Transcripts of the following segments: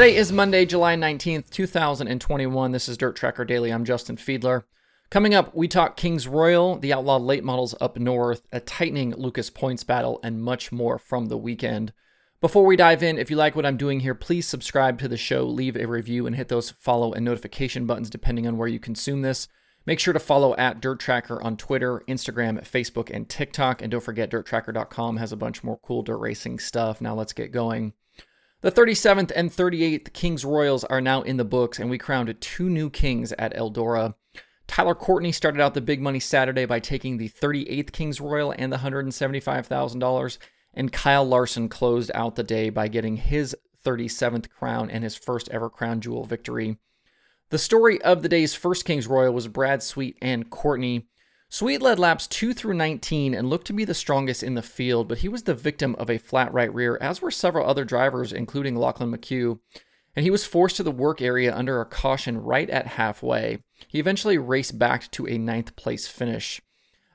Today is Monday, July 19th, 2021. This is Dirt Tracker Daily. I'm Justin Fiedler. Coming up, we talk Kings Royal, the outlaw late models up north, a tightening Lucas points battle, and much more from the weekend. Before we dive in, if you like what I'm doing here, please subscribe to the show, leave a review, and hit those follow and notification buttons depending on where you consume this. Make sure to follow at Dirt Tracker on Twitter, Instagram, Facebook, and TikTok. And don't forget, DirtTracker.com has a bunch more cool dirt racing stuff. Now let's get going. The 37th and 38th Kings Royals are now in the books, and we crowned two new kings at Eldora. Tyler Courtney started out the big money Saturday by taking the 38th Kings Royal and the $175,000, and Kyle Larson closed out the day by getting his 37th crown and his first ever crown jewel victory. The story of the day's first Kings Royal was Brad Sweet and Courtney. Sweet led laps 2 through 19 and looked to be the strongest in the field, but he was the victim of a flat right rear, as were several other drivers, including Lachlan McHugh. And he was forced to the work area under a caution right at halfway. He eventually raced back to a ninth place finish.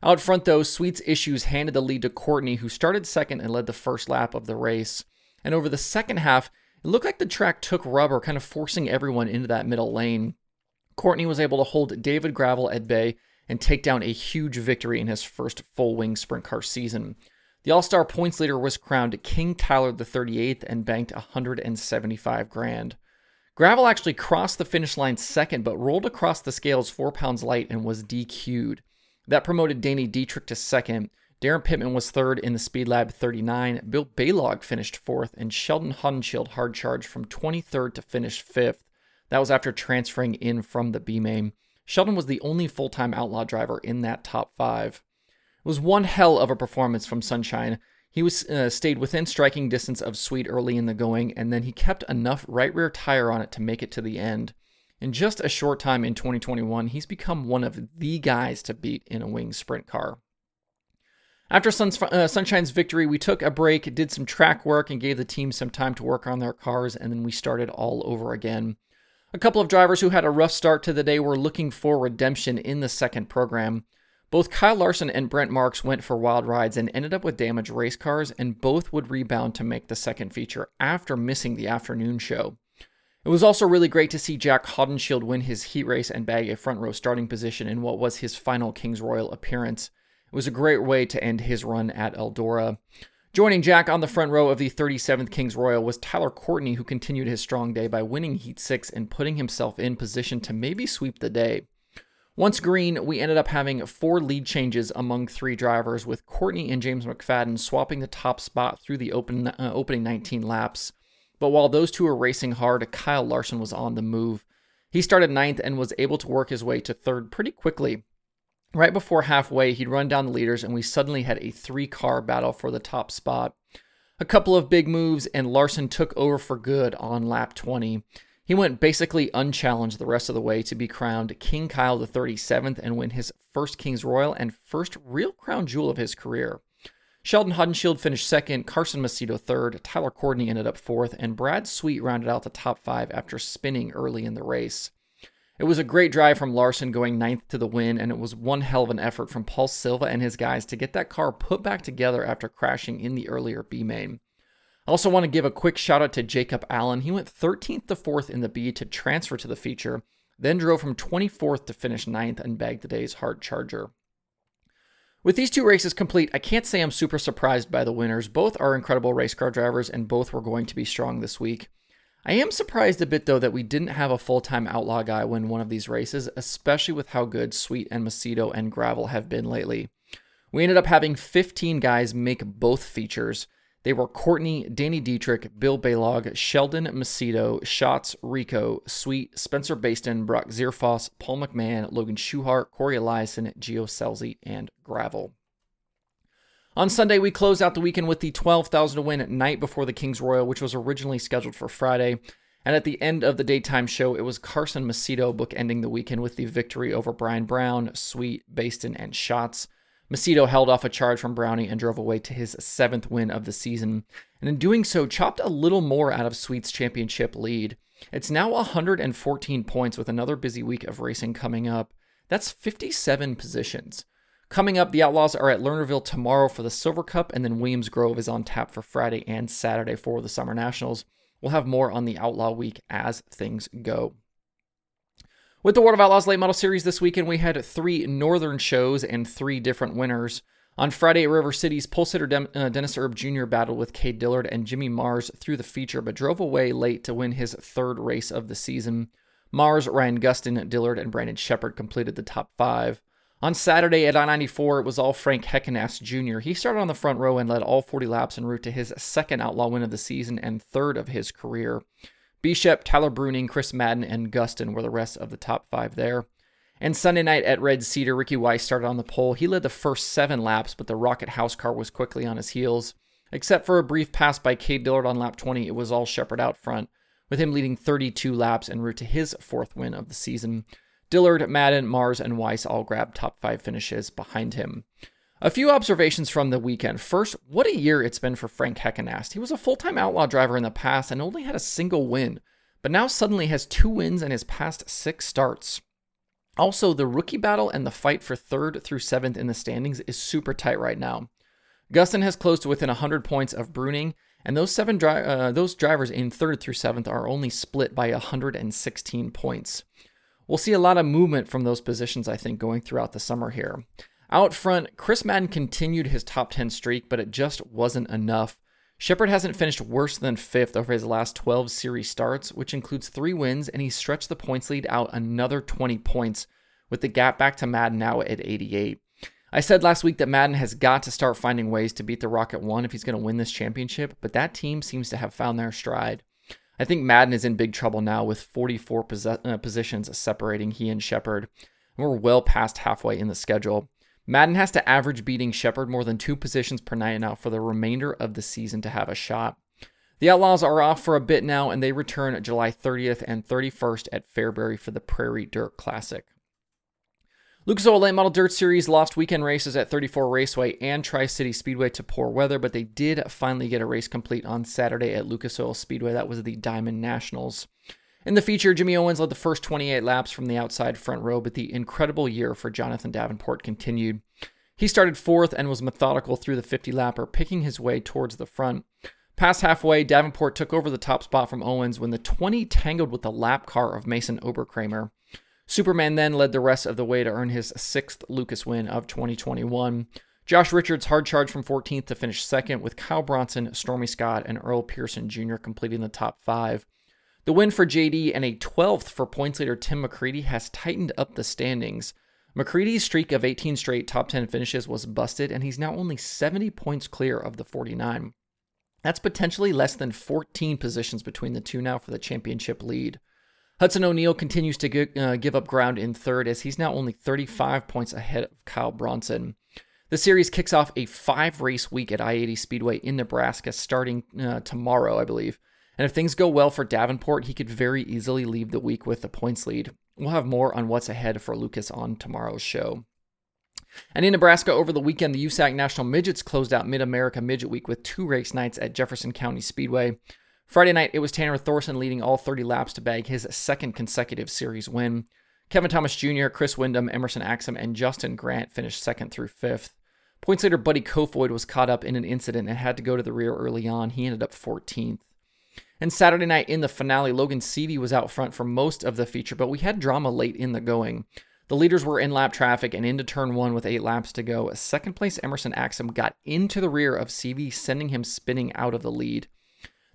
Out front, though, Sweet's issues handed the lead to Courtney, who started second and led the first lap of the race. And over the second half, it looked like the track took rubber, kind of forcing everyone into that middle lane. Courtney was able to hold David Gravel at bay and take down a huge victory in his first full wing sprint car season. The All Star points leader was crowned King Tyler the 38th and banked 175 grand. Gravel actually crossed the finish line second, but rolled across the scales four pounds light and was DQ'd. That promoted Danny Dietrich to second. Daryn Pittman was third in the Speed Lab 39. Bill Balog finished fourth, and Sheldon Haudenschild hard charged from 23rd to finish fifth. That was after transferring in from the B main. Sheldon was the only full time outlaw driver in that top five. It was one hell of a performance from Sunshine. He was uh, stayed within striking distance of Sweet early in the going, and then he kept enough right rear tire on it to make it to the end. In just a short time in 2021, he's become one of the guys to beat in a wing sprint car. After uh, Sunshine's victory, we took a break, did some track work, and gave the team some time to work on their cars, and then we started all over again. A couple of drivers who had a rough start to the day were looking for redemption in the second program. Both Kyle Larson and Brent Marks went for wild rides and ended up with damaged race cars, and both would rebound to make the second feature after missing the afternoon show. It was also really great to see Jack Haudenschild win his heat race and bag a front row starting position in what was his final Kings Royal appearance. It was a great way to end his run at Eldora. Joining Jack on the front row of the 37th Kings Royal was Tyler Courtney, who continued his strong day by winning Heat 6 and putting himself in position to maybe sweep the day. Once green, we ended up having four lead changes among three drivers, with Courtney and James McFadden swapping the top spot through the open, uh, opening 19 laps. But while those two were racing hard, Kyle Larson was on the move. He started ninth and was able to work his way to third pretty quickly. Right before halfway, he'd run down the leaders, and we suddenly had a three car battle for the top spot. A couple of big moves, and Larson took over for good on lap 20. He went basically unchallenged the rest of the way to be crowned King Kyle the 37th and win his first King's Royal and first real crown jewel of his career. Sheldon Haudenschild finished second, Carson Macedo third, Tyler Courtney ended up fourth, and Brad Sweet rounded out the top five after spinning early in the race. It was a great drive from Larson going ninth to the win, and it was one hell of an effort from Paul Silva and his guys to get that car put back together after crashing in the earlier B main. I also want to give a quick shout out to Jacob Allen. He went 13th to 4th in the B to transfer to the feature, then drove from 24th to finish 9th and bagged the day's hard charger. With these two races complete, I can't say I'm super surprised by the winners. Both are incredible race car drivers, and both were going to be strong this week. I am surprised a bit though that we didn't have a full time outlaw guy win one of these races, especially with how good Sweet and Macedo and Gravel have been lately. We ended up having 15 guys make both features. They were Courtney, Danny Dietrich, Bill Balog, Sheldon Macedo, Schatz, Rico, Sweet, Spencer Bayston, Brock Zearfoss, Paul McMahon, Logan Schuchart, Corey Eliason, Gio Scelzi, and Gravel. On Sunday, we close out the weekend with the 12,000 to win night before the Kings Royal, which was originally scheduled for Friday. And at the end of the daytime show, it was Carson Macedo bookending the weekend with the victory over Brian Brown, Sweet, Bayston, and Schatz. Macedo held off a charge from Brownie and drove away to his seventh win of the season, and in doing so, chopped a little more out of Sweet's championship lead. It's now 114 points with another busy week of racing coming up. That's 57 positions. Coming up, the Outlaws are at Lernerville tomorrow for the Silver Cup, and then Williams Grove is on tap for Friday and Saturday for the Summer Nationals. We'll have more on the Outlaw Week as things go. With the World of Outlaws Late Model Series this weekend, we had three Northern shows and three different winners. On Friday at River City's pole sitter Dem- uh, Dennis Erb Jr. battled with Cade Dillard and Jimmy Mars through the feature, but drove away late to win his third race of the season. Mars, Ryan Gustin, Dillard, and Brandon Sheppard completed the top five. On Saturday at I 94, it was all Frank Heckenast Jr. He started on the front row and led all 40 laps en route to his second outlaw win of the season and third of his career. Bishop, Tyler Bruning, Chris Madden, and Gustin were the rest of the top five there. And Sunday night at Red Cedar, Ricky Weiss started on the pole. He led the first seven laps, but the Rocket House car was quickly on his heels. Except for a brief pass by Cade Dillard on lap 20, it was all Sheppard out front, with him leading 32 laps en route to his fourth win of the season. Dillard, Madden, Mars, and Weiss all grabbed top five finishes behind him. A few observations from the weekend. First, what a year it's been for Frank Heckenast. He was a full time outlaw driver in the past and only had a single win, but now suddenly has two wins in his past six starts. Also, the rookie battle and the fight for third through seventh in the standings is super tight right now. Gustin has closed to within 100 points of Bruning, and those seven dri- uh, those drivers in third through seventh are only split by 116 points. We'll see a lot of movement from those positions, I think, going throughout the summer here. Out front, Chris Madden continued his top 10 streak, but it just wasn't enough. Sheppard hasn't finished worse than fifth over his last 12 series starts, which includes three wins, and he stretched the points lead out another 20 points, with the gap back to Madden now at 88. I said last week that Madden has got to start finding ways to beat the Rocket One if he's going to win this championship, but that team seems to have found their stride. I think Madden is in big trouble now with 44 pos- uh, positions separating he and Sheppard. We're well past halfway in the schedule. Madden has to average beating Sheppard more than two positions per night now for the remainder of the season to have a shot. The Outlaws are off for a bit now, and they return July 30th and 31st at Fairbury for the Prairie Dirt Classic. Lucas Oil Late Model Dirt Series lost weekend races at 34 Raceway and Tri City Speedway to poor weather, but they did finally get a race complete on Saturday at Lucas Oil Speedway. That was the Diamond Nationals. In the feature, Jimmy Owens led the first 28 laps from the outside front row, but the incredible year for Jonathan Davenport continued. He started fourth and was methodical through the 50 lapper, picking his way towards the front. Past halfway, Davenport took over the top spot from Owens when the 20 tangled with the lap car of Mason Oberkramer. Superman then led the rest of the way to earn his sixth Lucas win of 2021. Josh Richards hard charged from 14th to finish second, with Kyle Bronson, Stormy Scott, and Earl Pearson Jr. completing the top five. The win for JD and a 12th for points leader Tim McCreadie has tightened up the standings. McCreadie's streak of 18 straight top 10 finishes was busted, and he's now only 70 points clear of the 49. That's potentially less than 14 positions between the two now for the championship lead. Hudson O'Neal continues to uh, give up ground in third as he's now only 35 points ahead of Kyle Bronson. The series kicks off a five race week at I 80 Speedway in Nebraska starting uh, tomorrow, I believe. And if things go well for Davenport, he could very easily leave the week with a points lead. We'll have more on what's ahead for Lucas on tomorrow's show. And in Nebraska over the weekend, the USAC National Midgets closed out Mid America Midget Week with two race nights at Jefferson County Speedway. Friday night, it was Tanner Thorson leading all 30 laps to bag his second consecutive series win. Kevin Thomas Jr., Chris Windom, Emerson Axsom, and Justin Grant finished second through fifth. Points leader Buddy Kofoid was caught up in an incident and had to go to the rear early on. He ended up 14th. And Saturday night in the finale, Logan Seavey was out front for most of the feature, but we had drama late in the going. The leaders were in lap traffic and into turn one with eight laps to go. Second place Emerson Axsom got into the rear of Seavey, sending him spinning out of the lead.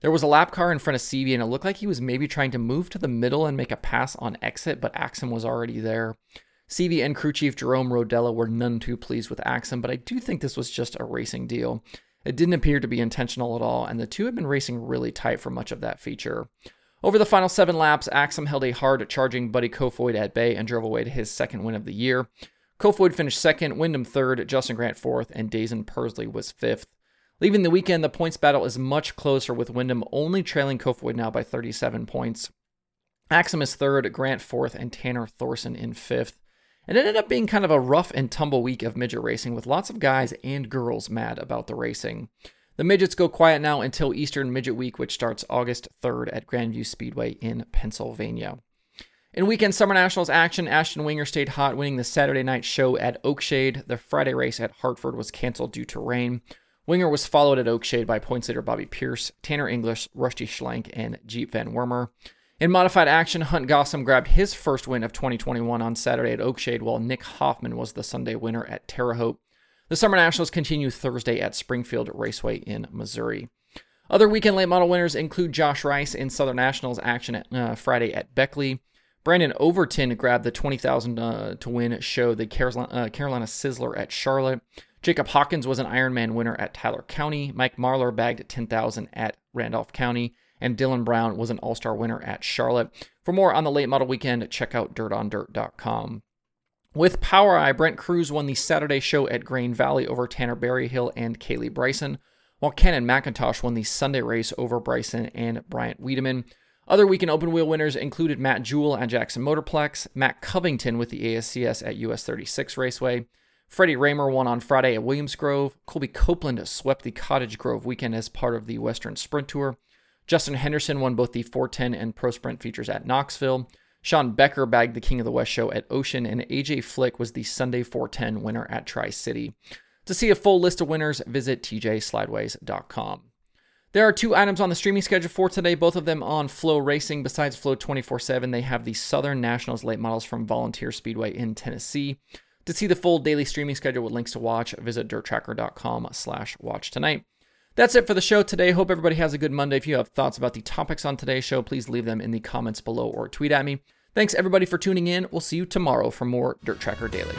There was a lap car in front of Seavey, and it looked like he was maybe trying to move to the middle and make a pass on exit, but Axsom was already there. Seavey and crew chief Jerome Rodella were none too pleased with Axsom, but I do think this was just a racing deal. It didn't appear to be intentional at all, and the two had been racing really tight for much of that feature. Over the final seven laps, Axsom held a hard charging Buddy Kofoid at bay and drove away to his second win of the year. Kofoid finished second, Windom third, Justin Grant fourth, and Daison Pursley was fifth. Leaving the weekend, the points battle is much closer, with Windom only trailing Kofoid now by 37 points. Axsom is third, Grant fourth, and Tanner Thorson in fifth. It ended up being kind of a rough and tumble week of midget racing with lots of guys and girls mad about the racing. The midgets go quiet now until Eastern Midget Week, which starts August 3rd at Grandview Speedway in Pennsylvania. In weekend Summer Nationals action, Ashton Winger stayed hot, winning the Saturday night show at Oakshade. The Friday race at Hartford was canceled due to rain. Winger was followed at Oakshade by points leader Bobby Pierce, Tanner English, Rusty Schlenk, and Jeep Van Wormer. In modified action, Hunt Gossam grabbed his first win of 2021 on Saturday at Oakshade, while Nick Hoffman was the Sunday winner at Terre Haute. The Summer Nationals continue Thursday at Springfield Raceway in Missouri. Other weekend late model winners include Josh Rice in Southern Nationals action at uh, Friday at Beckley. Brandon Overton grabbed the 20,000 uh, to win show, the Carolina, uh, Carolina Sizzler at Charlotte. Jacob Hawkins was an Ironman winner at Tyler County. Mike Marlar bagged 10,000 at Randolph County. And Dylan Brown was an All Star winner at Charlotte. For more on the late model weekend, check out dirtondirt.com. With POWRi, Brent Cruz won the Saturday show at Grain Valley over Tanner Berryhill and Kaylee Bryson, while Cannon McIntosh won the Sunday race over Bryson and Bryant Wiedemann. Other weekend open wheel winners included Matt Juhl at Jackson Motorplex, Matt Covington with the ASCS at US 36 Raceway, Freddie Rahmer won on Friday at Williams Grove, Colby Copeland swept the Cottage Grove weekend as part of the Western Sprint Tour, Justin Henderson won both the 410 and Pro Sprint features at Knoxville, Sean Becker bagged the King of the West show at Ocean, and AJ Flick was the Sunday 410 winner at Tri City. To see a full list of winners, visit tjslideways.com. There are two items on the streaming schedule for today, both of them on FloRacing. Besides Flo 24 7, they have the Southern Nationals late models from Volunteer Speedway in Tennessee. To see the full daily streaming schedule with links to watch, visit dirttracker.com slash watch tonight. That's it for the show today. Hope everybody has a good Monday. If you have thoughts about the topics on today's show, please leave them in the comments below or tweet at me. Thanks everybody for tuning in. We'll see you tomorrow for more Dirt Tracker Daily.